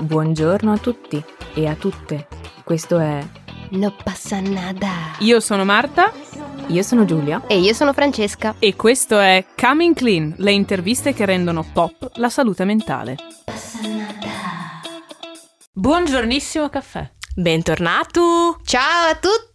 Buongiorno a tutti e a tutte. Questo è No passa nada. Io sono Marta Io sono Giulia. E io sono Francesca. e questo è Coming Clean, le interviste che rendono pop la salute mentale. Buongiornissimo caffè. Bentornato! Ciao a tutti!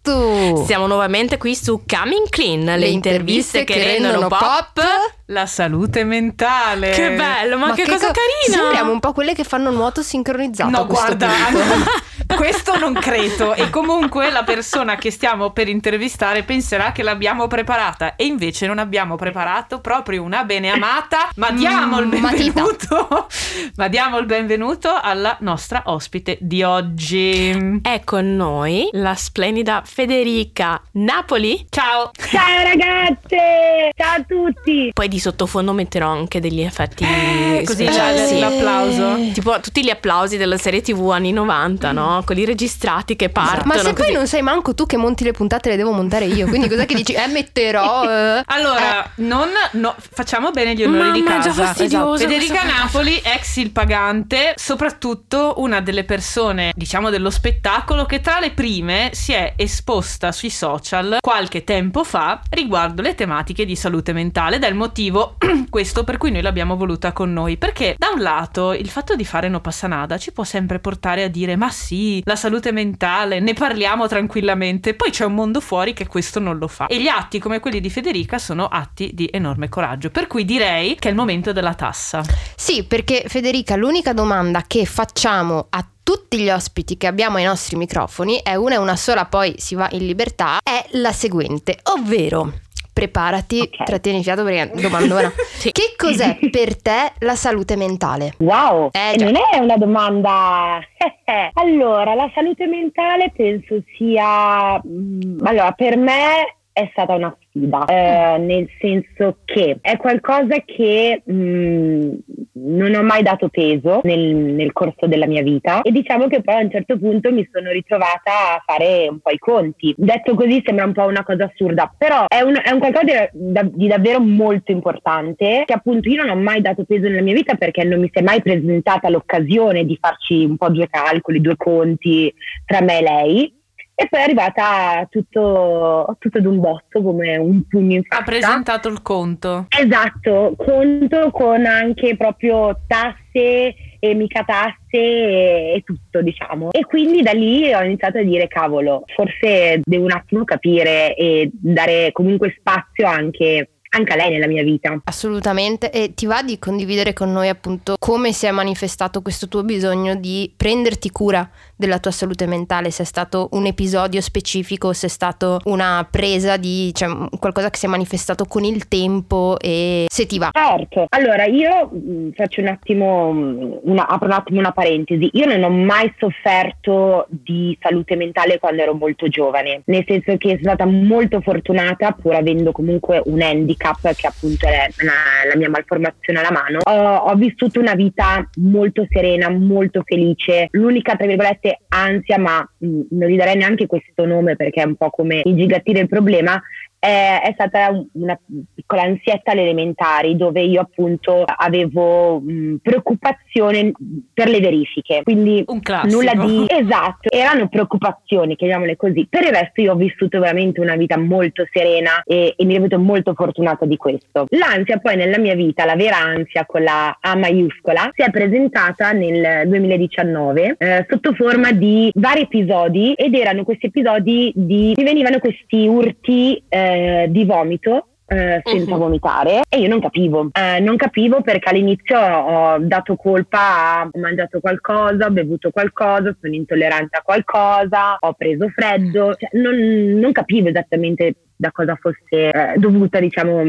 Siamo nuovamente qui su Coming Clean, le, interviste, che, rendono pop. La salute mentale. Che bello, ma, che, cosa co- carina! Sembriamo un po' quelle che fanno nuoto sincronizzato. No, guarda, punto. questo non credo. E comunque la persona che stiamo per intervistare penserà che l'abbiamo preparata. E invece non abbiamo preparato proprio una beneamata. Ma diamo il Mm, benvenuto. Ma diamo il benvenuto alla nostra ospite di oggi. È con noi la splendida Federica Napoli. Ciao! Ciao ragazze! Ciao a tutti! Poi di sottofondo metterò anche degli effetti Eh, così speciali. c'è Sì. l'applauso. Tipo tutti gli applausi della serie TV anni 90, no? Quelli registrati che partono. Ma se poi così. non sei manco tu che monti le puntate, le devo montare io. Quindi cos'è che dici? Eh, metterò. eh. Allora, non, no, facciamo bene gli onori di Mamma, è già casa. fastidioso Federica questa Napoli, ex il pagante, soprattutto una delle persone, diciamo, dello spettacolo che tra le prime si è esposta sui social qualche tempo fa riguardo le tematiche di salute mentale, ed è il motivo questo per cui noi l'abbiamo voluta con noi. Perché da un lato il fatto di fare no passanada ci può sempre portare a dire ma sì, la salute mentale, ne parliamo tranquillamente, poi c'è un mondo fuori che questo non lo fa. E gli atti come quelli di Federica sono atti di enorme coraggio, per cui direi che è il momento della tassa. Sì, perché Federica, l'unica domanda che facciamo a tutti gli ospiti che abbiamo ai nostri microfoni è una e una sola, poi si va in libertà, è la seguente, ovvero preparati, Ok. trattieni fiato perché domandona. Sì. Che cos'è per te la salute mentale? Wow! Eh, non è una domanda. allora, la salute mentale penso sia. mm, Allora, per me è stata una sfida, eh, nel senso che è qualcosa che mm, non ho mai dato peso nel, nel corso della mia vita e diciamo che poi a un certo punto mi sono ritrovata a fare un po' i conti. Detto così sembra un po' una cosa assurda, però è un, è un qualcosa di, di davvero molto importante che appunto io non ho mai dato peso nella mia vita perché non mi si è mai presentata l'occasione di farci un po' due calcoli, due conti tra me e lei. E poi è arrivata tutto, tutto d'un botto come un pugno in Ha faccia. presentato il conto. Esatto, conto con anche proprio tasse e mica tasse e tutto, diciamo. E quindi da lì ho iniziato a dire, cavolo, forse devo un attimo capire e dare comunque spazio anche, anche a lei nella mia vita. Assolutamente. E ti va di condividere con noi appunto come si è manifestato questo tuo bisogno di prenderti cura della tua salute mentale? Se è stato un episodio specifico, se è stato una presa di cioè, qualcosa che si è manifestato con il tempo e se ti va. Certo, allora io mh, faccio un attimo, mh, una, apro un attimo una parentesi, io non ho mai sofferto di salute mentale quando ero molto giovane, nel senso che sono stata molto fortunata pur avendo comunque un handicap che appunto è la, mia malformazione alla mano, ho, ho vissuto una vita molto serena, molto felice, l'unica tra virgolette ansia, ma mh, non gli darei neanche questo nome perché è un po' come ingigantire il problema, è, è stata un- una piccola ansietta alle elementari dove io appunto avevo mh, preoccupazione per le verifiche, quindi nulla di esatto, erano preoccupazioni, chiamiamole così. Per il resto io ho vissuto veramente una vita molto serena e, e mi reputo molto fortunata di questo. L'ansia poi nella mia vita, la vera ansia con la A maiuscola, si è presentata nel 2019 eh, sotto forma di vari episodi ed erano questi episodi di mi venivano questi urti eh, di vomito eh, senza Mhm. vomitare e io non capivo, Eh, non capivo perché all'inizio ho dato colpa a ho mangiato qualcosa, ho bevuto qualcosa, sono intollerante a qualcosa, ho preso freddo, Cioè, non, non capivo esattamente da cosa fosse eh, dovuta diciamo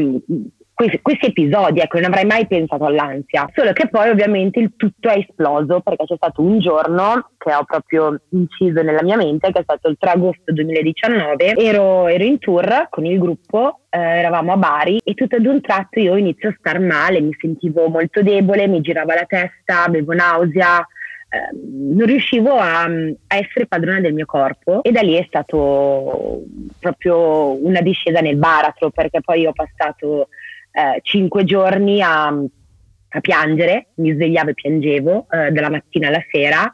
questi, questi episodi, ecco, non avrei mai pensato all'ansia. Solo che poi ovviamente il tutto è esploso perché c'è stato un giorno che ho proprio inciso nella mia mente, che è stato il 3 agosto 2019. Ero, ero in tour con il gruppo, eh, eravamo a Bari e tutto ad un tratto io inizio a star male, mi sentivo molto debole, mi girava la testa, avevo nausea. eh, non riuscivo a, a essere padrona del mio corpo e da lì è stato proprio una discesa nel baratro perché poi ho passato eh, cinque giorni a, a piangere, mi svegliavo e piangevo eh, dalla mattina alla sera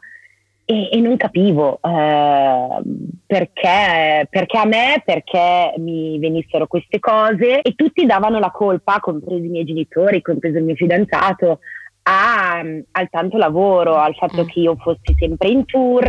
e, e non capivo eh, perché, perché, a me, perché mi venissero queste cose e tutti davano la colpa, compresi i miei genitori, compreso il mio fidanzato, a, al tanto lavoro, al fatto mm. che io fossi sempre in tour,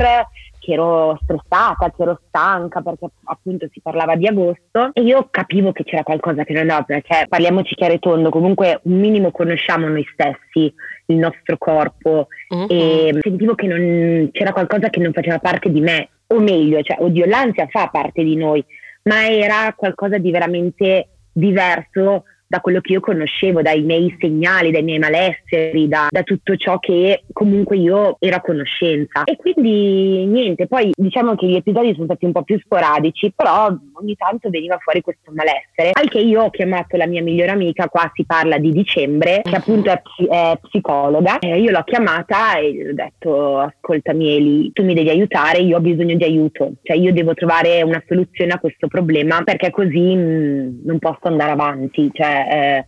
che ero stressata, che ero stanca perché appunto si parlava di agosto e io capivo che c'era qualcosa che non andava perché parliamoci chiaro e tondo, comunque un minimo conosciamo noi stessi, il nostro corpo uh-huh. e sentivo che non, c'era qualcosa che non faceva parte di me o meglio, cioè oddio l'ansia fa parte di noi, ma era qualcosa di veramente diverso da quello che io conoscevo, dai miei segnali, dai miei malesseri, da, da, tutto ciò che comunque io ero a conoscenza. E quindi niente, poi diciamo che gli episodi sono stati un po' più sporadici, però ogni tanto veniva fuori questo malessere. Al che io ho chiamato la mia migliore amica, qua si parla di dicembre, che appunto è, è psicologa, e io l'ho chiamata e gli ho detto ascoltami Eli, tu mi devi aiutare, io ho bisogno di aiuto, cioè io devo trovare una soluzione a questo problema perché così mh, non posso andare avanti. Cioè, eh,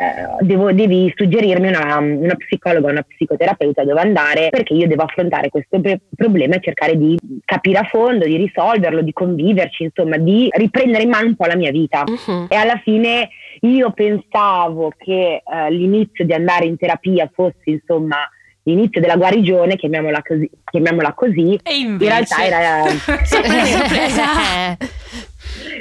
eh, devo, devi suggerirmi una, una, psicologa, una psicoterapeuta dove andare perché io devo affrontare questo pre- problema e cercare di capire a fondo, di risolverlo, di conviverci, insomma, di riprendere in mano un po' la mia vita. Uh-huh. E alla fine io pensavo che eh, l'inizio di andare in terapia fosse, insomma, l'inizio della guarigione, chiamiamola così, chiamiamola così in realtà era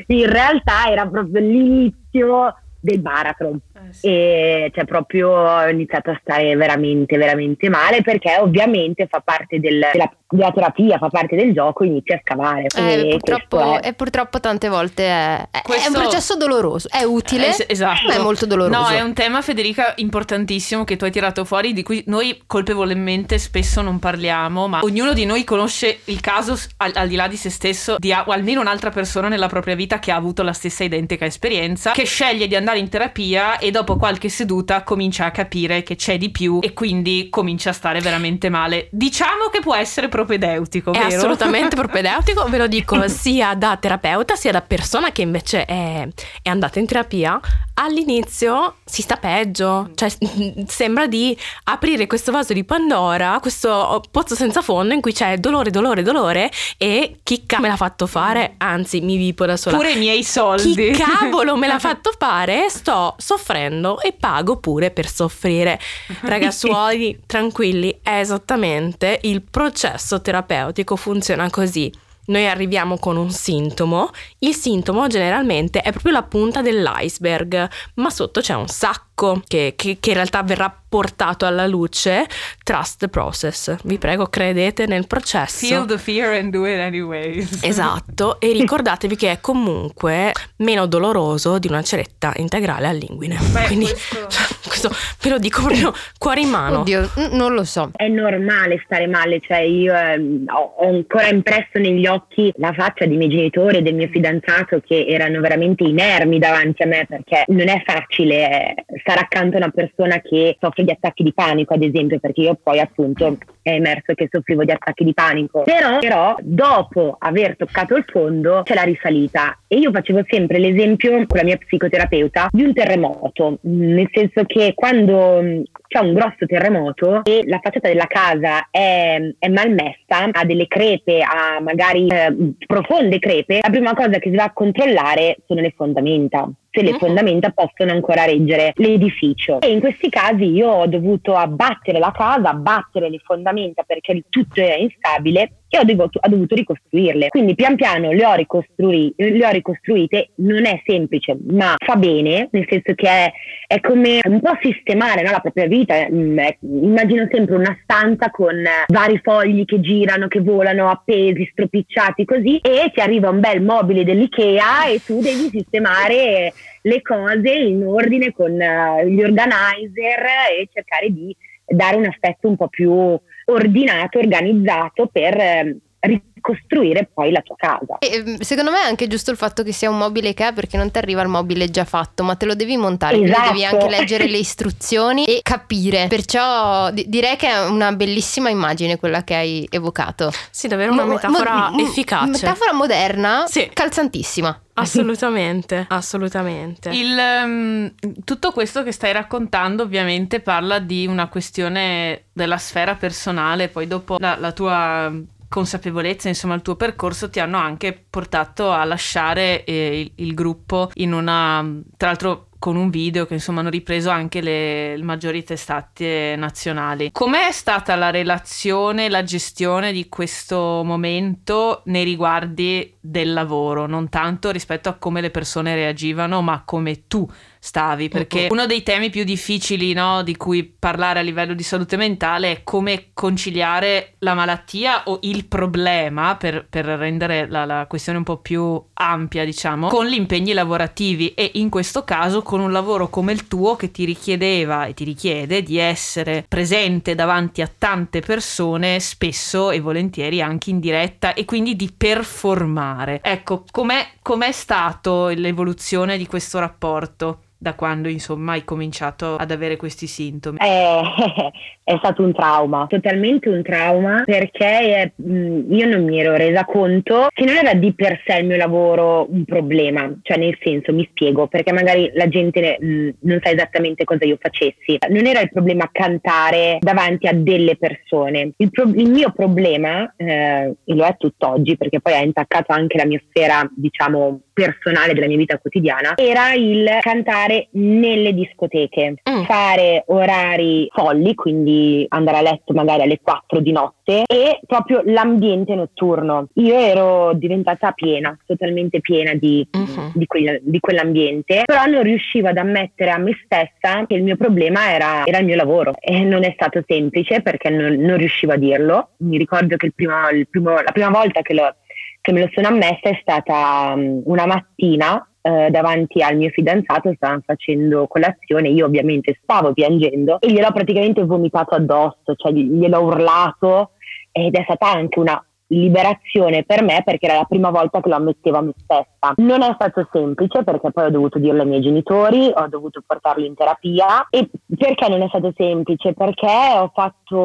in realtà era proprio l'inizio del baratro eh sì. e cioè proprio ho iniziato a stare veramente veramente male perché ovviamente fa parte del, della, della, terapia, fa parte del gioco, inizia a scavare. Eh, purtroppo, è. e purtroppo tante volte è, questo... è, un processo doloroso, è utile, eh, esatto. ma è molto doloroso. No, è un tema Federica importantissimo che tu hai tirato fuori di cui noi colpevolmente spesso non parliamo, ma ognuno di noi conosce il caso al, al di là di se stesso di o almeno un'altra persona nella propria vita che ha avuto la stessa identica esperienza, che sceglie di andare in terapia e dopo qualche seduta comincia a capire che c'è di più e quindi comincia a stare veramente male. Diciamo che può essere propedeutico, è vero? assolutamente propedeutico, ve lo dico sia da terapeuta sia da persona che invece è, è andata in terapia. All'inizio si sta peggio, cioè sembra di aprire questo vaso di Pandora, questo pozzo senza fondo in cui c'è dolore, dolore, dolore e chi cavolo me l'ha fatto fare? Anzi, mi vipo da sola. Pure i miei soldi. Chi cavolo me l'ha fatto fare? Sto soffrendo e pago pure per soffrire. Ragazzuoli, tranquilli, è esattamente il processo terapeutico funziona così noi arriviamo con un sintomo, il sintomo generalmente è proprio la punta dell'iceberg, ma sotto c'è un sacco che, che, che in realtà verrà portato alla luce. Trust the process. Vi prego, credete nel processo. Feel the fear and do it anyways. Esatto, e ricordatevi che è comunque meno doloroso di una ceretta integrale all'inguine. Beh, Quindi questo... questo ve lo dico proprio cuore in mano. Oddio, non lo so. È normale stare male, cioè io eh, ho ancora impresso negli occhi occhi la faccia dei miei genitori e del mio fidanzato che erano veramente inermi davanti a me perché non è facile stare accanto a una persona che soffre di attacchi di panico, ad esempio, perché io poi appunto è emerso che soffrivo di attacchi di panico. Però, però dopo aver toccato il fondo c'è la risalita e io facevo sempre l'esempio con la mia psicoterapeuta di un terremoto, nel senso che quando c'è un grosso terremoto e la facciata della casa è, è malmessa, ha delle crepe, ha magari eh, profonde crepe, la prima cosa che si va a controllare sono le fondamenta se le mm. fondamenta possono ancora reggere l'edificio. E in questi casi io ho dovuto abbattere la casa, abbattere le fondamenta perché tutto era instabile e ho dovuto, ho dovuto ricostruirle. Quindi pian piano le ho, ricostrui, le ho ricostruite, non è semplice, ma fa bene, nel senso che è, è come un po' sistemare no, la propria vita. Mm, immagino sempre una stanza con vari fogli che girano, che volano, appesi, stropicciati così, e ti arriva un bel mobile dell'IKEA e tu devi sistemare le cose in ordine con uh, gli organizer e cercare di dare un aspetto un po' più ordinato, organizzato per eh, ricostruire poi la tua casa. E, ehm, secondo me è anche giusto il fatto che sia un mobile che ha perché non ti arriva il mobile già fatto, ma te lo devi montare, esatto. devi anche leggere le istruzioni e capire. Perciò di- direi che è una bellissima immagine quella che hai evocato. Sì, davvero una mo- metafora mo- efficace. Metafora moderna, sì. calzantissima. Assolutamente, assolutamente. Il, um, tutto questo che stai raccontando ovviamente parla di una questione della sfera personale, poi dopo la, la tua consapevolezza, insomma il tuo percorso ti hanno anche portato a lasciare eh, il, il, gruppo in una, tra l'altro con un video che insomma hanno ripreso anche le, le maggiori testate nazionali. Com'è stata la relazione, la gestione di questo momento nei riguardi del lavoro, non tanto rispetto a come le persone reagivano, ma come tu stavi, perché uno dei temi più difficili no, di cui parlare a livello di salute mentale è come conciliare la malattia o il problema, per, per rendere la, la, questione un po' più ampia, diciamo, con gli impegni lavorativi e in questo caso con un lavoro come il tuo che ti richiedeva e ti richiede di essere presente davanti a tante persone, spesso e volentieri anche in diretta e quindi di performare. Ecco, com'è, com'è stato l'evoluzione di questo rapporto? Da quando insomma hai cominciato ad avere questi sintomi? Eh, è stato un trauma, totalmente un trauma perché eh, io non mi ero resa conto che non era di per sé il mio lavoro un problema, cioè nel senso mi spiego perché magari la gente mh, non sa esattamente cosa io facessi, non era il problema cantare davanti a delle persone, il, pro- il mio problema, eh, e lo è tutt'oggi perché poi ha intaccato anche la mia sfera diciamo personale della mia vita quotidiana, era il cantare nelle discoteche, mm. fare orari folli, quindi andare a letto magari alle 4 di notte e proprio l'ambiente notturno. Io ero diventata piena, totalmente piena di, mm-hmm. di, quel, di quell'ambiente, però non riuscivo ad ammettere a me stessa che il mio problema era, era il mio lavoro e non è stato semplice perché non, non riuscivo a dirlo. Mi ricordo che il primo, il primo, la prima volta che lo che me lo sono ammessa è stata um, una mattina eh, davanti al mio fidanzato, stavano facendo colazione, io ovviamente stavo piangendo e gliel'ho praticamente vomitato addosso, cioè gliel'ho urlato ed è stata anche una liberazione per me perché era la prima volta che lo ammettevo a me stessa. Non è stato semplice perché poi ho dovuto dirlo ai miei genitori, ho dovuto portarlo in terapia e perché non è stato semplice? Perché ho fatto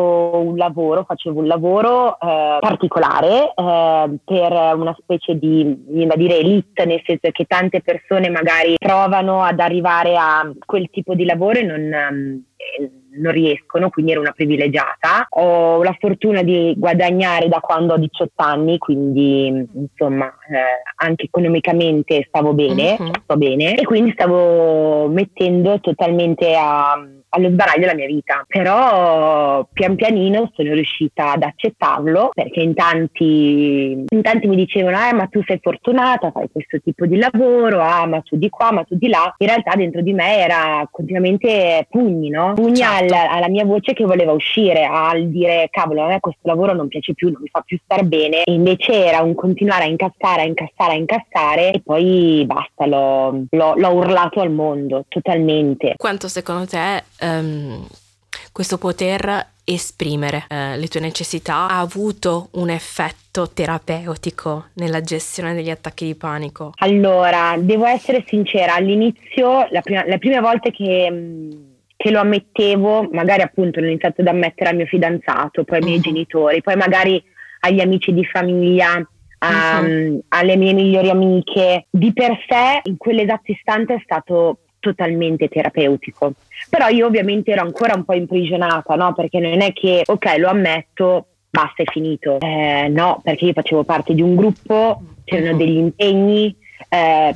un lavoro, facevo un lavoro eh, particolare eh, per una specie di, da dire, elite, nel senso che tante persone magari provano ad arrivare a quel tipo di lavoro e non... Eh, non riescono, quindi ero una privilegiata. Ho la fortuna di guadagnare da quando ho 18 anni, quindi insomma eh, anche economicamente stavo bene, uh-huh. sto bene e quindi stavo mettendo totalmente a allo sbaraglio della mia vita. Però pian pianino sono riuscita ad accettarlo perché in tanti, in tanti mi dicevano eh ma tu sei fortunata, fai questo tipo di lavoro, ah ma tu di qua, ma tu di là. In realtà dentro di me era continuamente pugni, no? Pugni certo. Alla, alla, mia voce che voleva uscire, al dire cavolo a me questo lavoro non piace più, non mi fa più star bene. E invece era un continuare a incassare, a incassare, a incassare e poi basta, l'ho, l'ho, l'ho urlato al mondo totalmente. Quanto secondo te um, questo poter esprimere uh, le tue necessità ha avuto un effetto terapeutico nella gestione degli attacchi di panico? Allora, devo essere sincera, all'inizio, la prima, le prime volte che, mm, che, lo ammettevo, magari appunto l'ho iniziato ad ammettere al mio fidanzato, poi ai miei uh-huh. genitori, poi magari agli amici di famiglia, a, uh-huh. alle mie migliori amiche, di per sé in quell'esatto istante è stato totalmente terapeutico. Però io ovviamente ero ancora un po' imprigionata, no? Perché non è che, ok, lo ammetto, basta, è finito. Eh, no, perché io facevo parte di un gruppo, c'erano mhm. degli impegni, eh,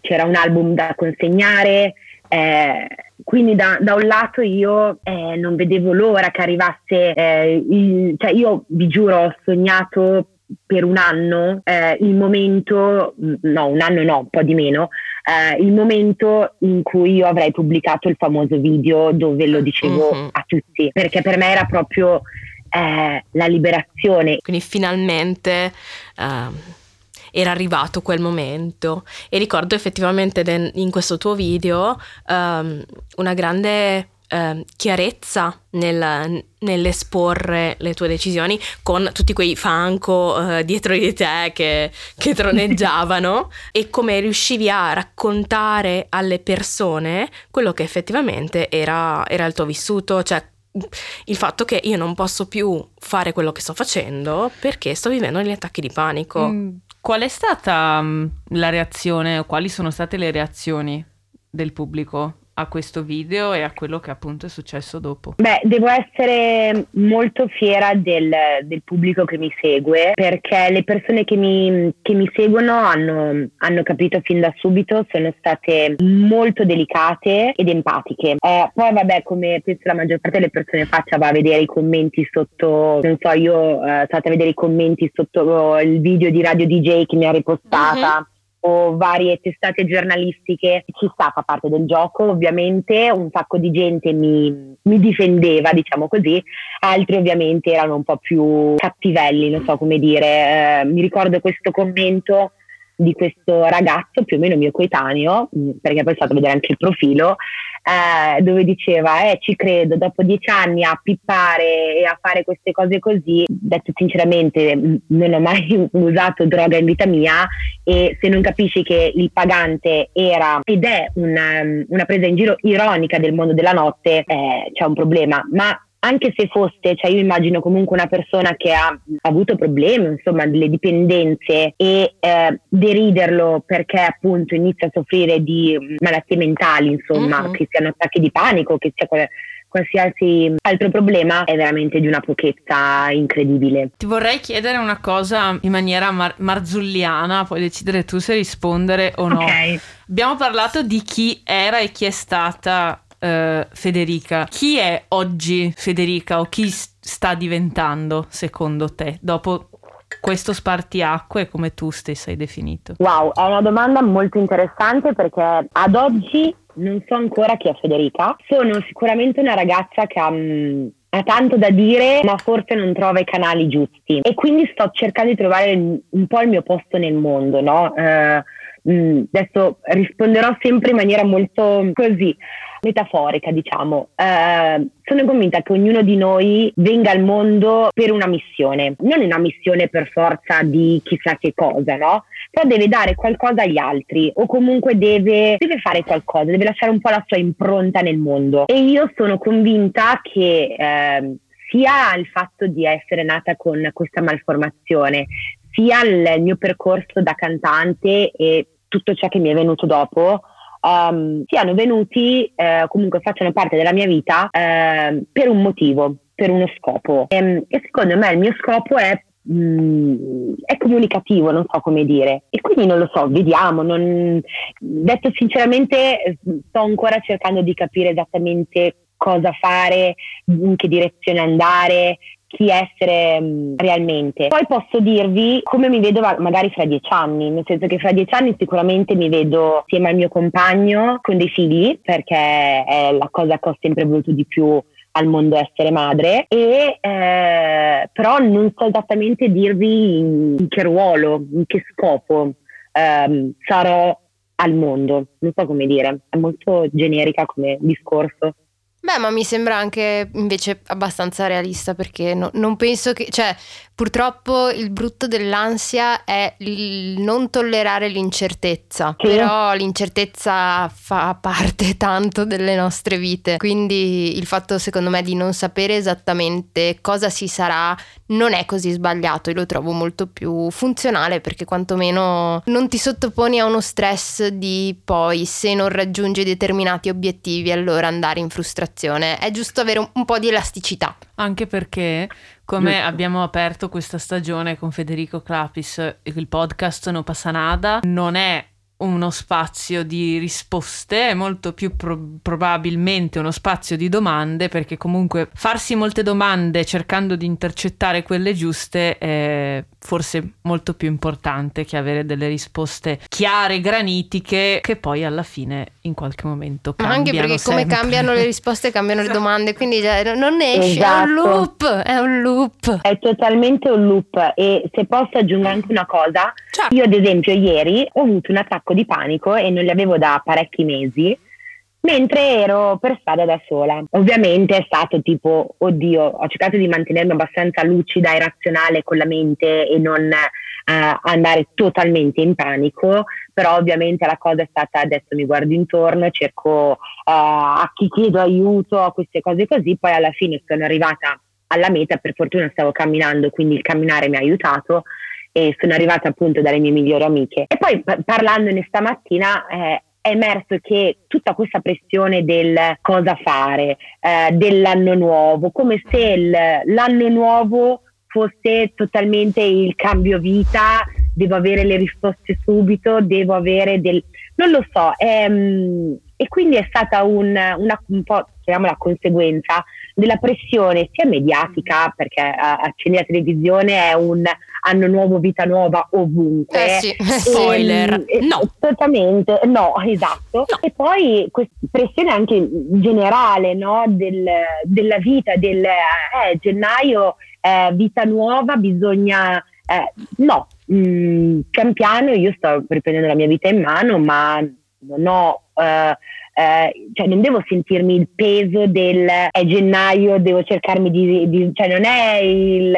c'era un album da consegnare. Eh, quindi da, da, un lato io eh, non vedevo l'ora che arrivasse, eh, il, cioè io vi giuro ho sognato per un anno eh, il momento, no un anno no, un po' di meno, eh, il momento in cui io avrei pubblicato il famoso video dove lo dicevo mm-hmm. a tutti, perché per me era proprio eh, la liberazione. Quindi finalmente... Uh era arrivato quel momento. E ricordo effettivamente in questo tuo video um, una grande eh, chiarezza nel, nell'esporre le tue decisioni con tutti quei fanco eh, dietro di te che, che troneggiavano. E come riuscivi a raccontare alle persone quello che effettivamente era, era il tuo vissuto, cioè il fatto che io non posso più fare quello che sto facendo perché sto vivendo gli attacchi di panico. Mm Qual è stata la reazione quali sono state le reazioni del pubblico a questo video e a quello che appunto è successo dopo? Beh, devo essere molto fiera del, del pubblico che mi segue perché le persone che mi, che mi seguono hanno, hanno, capito fin da subito, sono state molto delicate ed empatiche. Eh, poi vabbè, come penso la maggior parte delle persone faccia, va a vedere i commenti sotto, non so, io eh, state a vedere i commenti sotto il video di Radio DJ che mi ha ripostata. Uh-huh o varie testate giornalistiche, ci sta, fa parte del gioco ovviamente, un sacco di gente mi, mi, difendeva, diciamo così, altri ovviamente erano un po' più cattivelli, non so come dire, eh, mi ricordo questo commento di questo ragazzo più o meno mio coetaneo, mm, perché poi è stato vedere anche il profilo, eh, dove diceva eh ci credo dopo dieci anni a pippare e a fare queste cose così detto sinceramente non ho mai usato droga in vita mia e se non capisci che il pagante era ed è una, una presa in giro ironica del mondo della notte eh, c'è un problema. Ma anche se fosse, cioè io immagino comunque una persona che ha avuto problemi, insomma, delle dipendenze e eh, deriderlo perché appunto inizia a soffrire di malattie mentali, insomma, mm-hmm. che siano attacchi di panico, che sia qualsiasi altro problema è veramente di una pochezza incredibile. Ti vorrei chiedere una cosa in maniera mar- marzulliana, puoi decidere tu se rispondere o no. Okay. Abbiamo parlato di chi era e chi è stata uh, Federica. Chi è oggi Federica o chi sta diventando secondo te dopo questo spartiacque come tu stessa hai definito? Wow, è una domanda molto interessante perché ad oggi non so ancora chi è Federica. Sono sicuramente una ragazza che ha, um, ha tanto da dire, ma forse non trova i canali giusti. E quindi sto cercando di trovare un po' il mio posto nel mondo, no? Uh, adesso risponderò sempre in maniera molto così metaforica, diciamo. Eh, sono convinta che ognuno di noi venga al mondo per una missione, non una missione per forza di chissà che cosa, no? Però deve dare qualcosa agli altri o comunque deve, deve fare qualcosa, deve lasciare un po' la sua impronta nel mondo. E io sono convinta che eh, sia il fatto di essere nata con questa malformazione, sia il mio percorso da cantante e tutto ciò che mi è venuto dopo, um, siano venuti, eh, comunque facciano parte della mia vita eh, per un motivo, per uno scopo. E, ehm, e secondo me il mio scopo è mm, è comunicativo, non so come dire. E quindi non lo so, vediamo. Non... Detto sinceramente, sto ancora cercando di capire esattamente cosa fare, in che direzione andare, chi essere um, realmente. Poi posso dirvi come mi vedo magari fra dieci anni, nel senso che fra dieci anni sicuramente mi vedo insieme al mio compagno con dei figli, perché è la cosa che ho sempre voluto di più al mondo essere madre e eh, però non so esattamente dirvi in, in che ruolo, in che scopo ehm, sarò al mondo, non so come dire, è molto generica come discorso. Beh, ma mi sembra anche invece abbastanza realista perché no, non penso che, cioè, purtroppo il brutto dell'ansia è il non tollerare l'incertezza, sì. però l'incertezza fa parte tanto delle nostre vite, quindi il fatto secondo me di non sapere esattamente cosa si sarà non è così sbagliato, io lo trovo molto più funzionale perché quantomeno non ti sottoponi a uno stress di poi se non raggiungi determinati obiettivi allora andare in frustrazione è giusto avere un, un po' di elasticità. Anche perché, come abbiamo aperto questa stagione con Federico Clapis, il podcast No Passa Nada non è uno spazio di risposte, è molto più pro- probabilmente uno spazio di domande, perché comunque farsi molte domande cercando di intercettare quelle giuste è forse molto più importante che avere delle risposte chiare, granitiche, che poi alla fine in qualche momento cambiano. Anche perché sempre. come cambiano le risposte cambiano le domande, quindi cioè, non esce, esatto. è un esatto. loop, è un loop. È totalmente un loop e se posso aggiungere anche una cosa, certo. io ad esempio ieri ho avuto un attacco di panico e non li avevo da parecchi mesi mentre ero per strada da sola. Ovviamente è stato tipo, oddio, ho cercato di mantenermi abbastanza lucida e razionale con la mente e non uh, andare totalmente in panico, però ovviamente la cosa è stata adesso mi guardo intorno, cerco uh, a chi chiedo aiuto, a queste cose così, poi alla fine sono arrivata alla meta, per fortuna stavo camminando, quindi il camminare mi ha aiutato e sono arrivata appunto dalle mie migliori amiche. E poi parlandone stamattina eh, è emerso che tutta questa pressione del cosa fare, eh, dell'anno nuovo, come se il, l'anno nuovo fosse totalmente il cambio vita, devo avere le risposte subito, devo avere del... non lo so, ehm, e quindi è stata un, una, un po', chiamiamola conseguenza, della pressione sia mediatica, perché uh, accendi la televisione è un anno nuovo, vita nuova ovunque. Eh sì. Spoiler, e, no. Esattamente, no, esatto. No. E poi questa pressione anche generale no? del, della vita, del eh, gennaio, eh, vita nuova, bisogna... Eh, no, mm, pian piano io sto riprendendo la mia vita in mano, ma non ho... Uh, eh, cioè non devo sentirmi il peso del è gennaio, devo cercarmi di, di cioè non è il,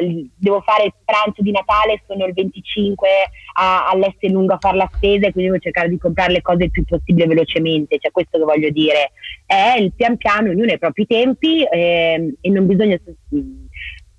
il, devo fare il pranzo di Natale, sono il 25 a, all'S lunga a fare la spesa e quindi devo cercare di comprare le cose il più possibile velocemente, cioè questo che voglio dire, è il pian piano, ognuno ha i propri tempi eh, e non bisogna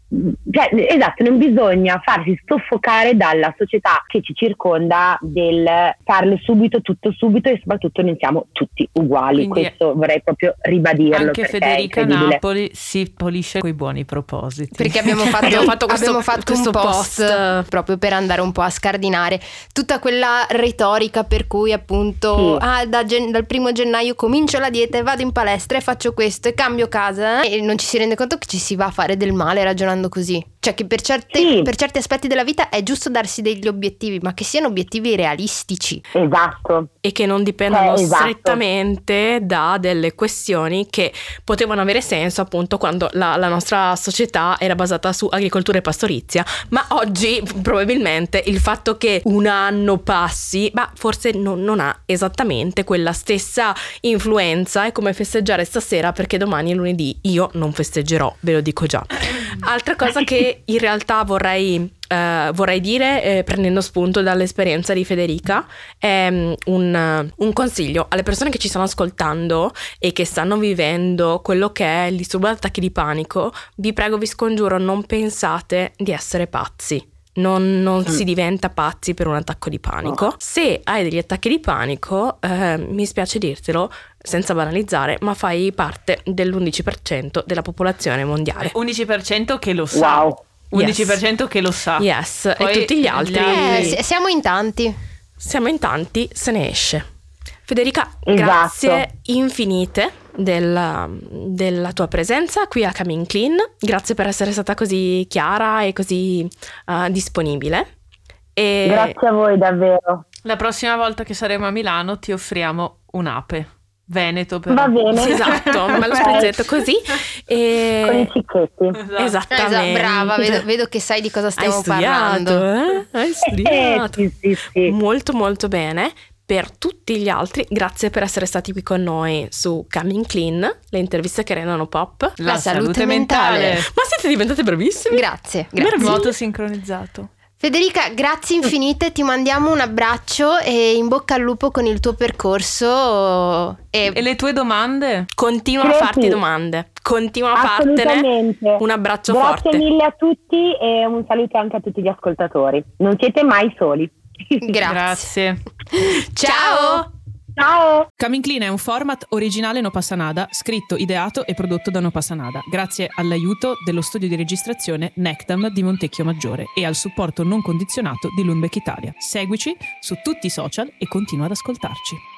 cioè, esatto, non bisogna farsi soffocare dalla società che ci circonda del farle subito, tutto subito e soprattutto non siamo tutti uguali. Quindi Questo vorrei proprio ribadirlo. Anche Federica Napoli si polisce con i buoni propositi. Perché abbiamo fatto, abbiamo fatto, questo, abbiamo fatto un post, post, proprio per andare un po' a scardinare tutta quella retorica per cui appunto sì. ah, da gen- dal primo gennaio comincio la dieta e vado in palestra e faccio questo e cambio casa eh? e non ci si rende conto che ci si va a fare del male ragionando così. Cioè che per, certe, sì. per, certi aspetti della vita è giusto darsi degli obiettivi, ma che siano obiettivi realistici. Esatto. E che non dipendano eh, esatto. strettamente da delle questioni che potevano avere senso appunto quando la, la, nostra società era basata su agricoltura e pastorizia. Ma oggi probabilmente il fatto che un anno passi, ma forse non, non ha esattamente quella stessa influenza. È come festeggiare stasera perché domani è lunedì. Io non festeggerò, ve lo dico già. Altra cosa che in realtà vorrei Uh, vorrei dire, eh, prendendo spunto dall'esperienza di Federica, è um, un, un, consiglio alle persone che ci stanno ascoltando e che stanno vivendo quello che è il disturbo di attacchi di panico. Vi prego, vi scongiuro, non pensate di essere pazzi. Non, non mm. si diventa pazzi per un attacco di panico. No. Se hai degli attacchi di panico, eh, mi spiace dirtelo, senza banalizzare, ma fai parte dell'11% della popolazione mondiale. 11% che lo sa. Wow. 11% yes. che lo sa. Yes, Poi e tutti gli altri. Eh, siamo in tanti. Siamo in tanti, se ne esce. Federica, esatto. grazie infinite della, della, tua presenza qui a Coming Clean. Grazie per essere stata così chiara e così uh, disponibile. E... Grazie a voi davvero. La prossima volta che saremo a Milano ti offriamo un'ape. Veneto però. Va bene. Sì, esatto, un bello sprizzetto così. E... Con i cicchetti. Esatto. Esattamente. Esatto, brava, vedo, vedo, che sai di cosa stiamo Hai studiato, parlando. Eh? Hai studiato. Eh, sì, sì, sì. Molto molto bene. Per tutti gli altri, grazie per essere stati qui con noi su Coming Clean, le interviste che rendono pop. La, La salute, salute mentale. mentale. Ma siete diventate bravissime. Grazie. grazie. Moto sincronizzato. Federica, grazie infinite, ti mandiamo un abbraccio e in bocca al lupo con il tuo percorso. E, e le tue domande? Continua a farti domande, continua a fartene. Un abbraccio grazie forte. Grazie mille a tutti e un saluto anche a tutti gli ascoltatori. Non siete mai soli. grazie. Ciao. Ciao! Coming Clean è un format originale No Passanada, scritto, ideato e prodotto da No Passanada, grazie all'aiuto dello studio di registrazione Nectam di Montecchio Maggiore e al supporto non condizionato di Lundbeck Italia. Seguici su tutti i social e continua ad ascoltarci.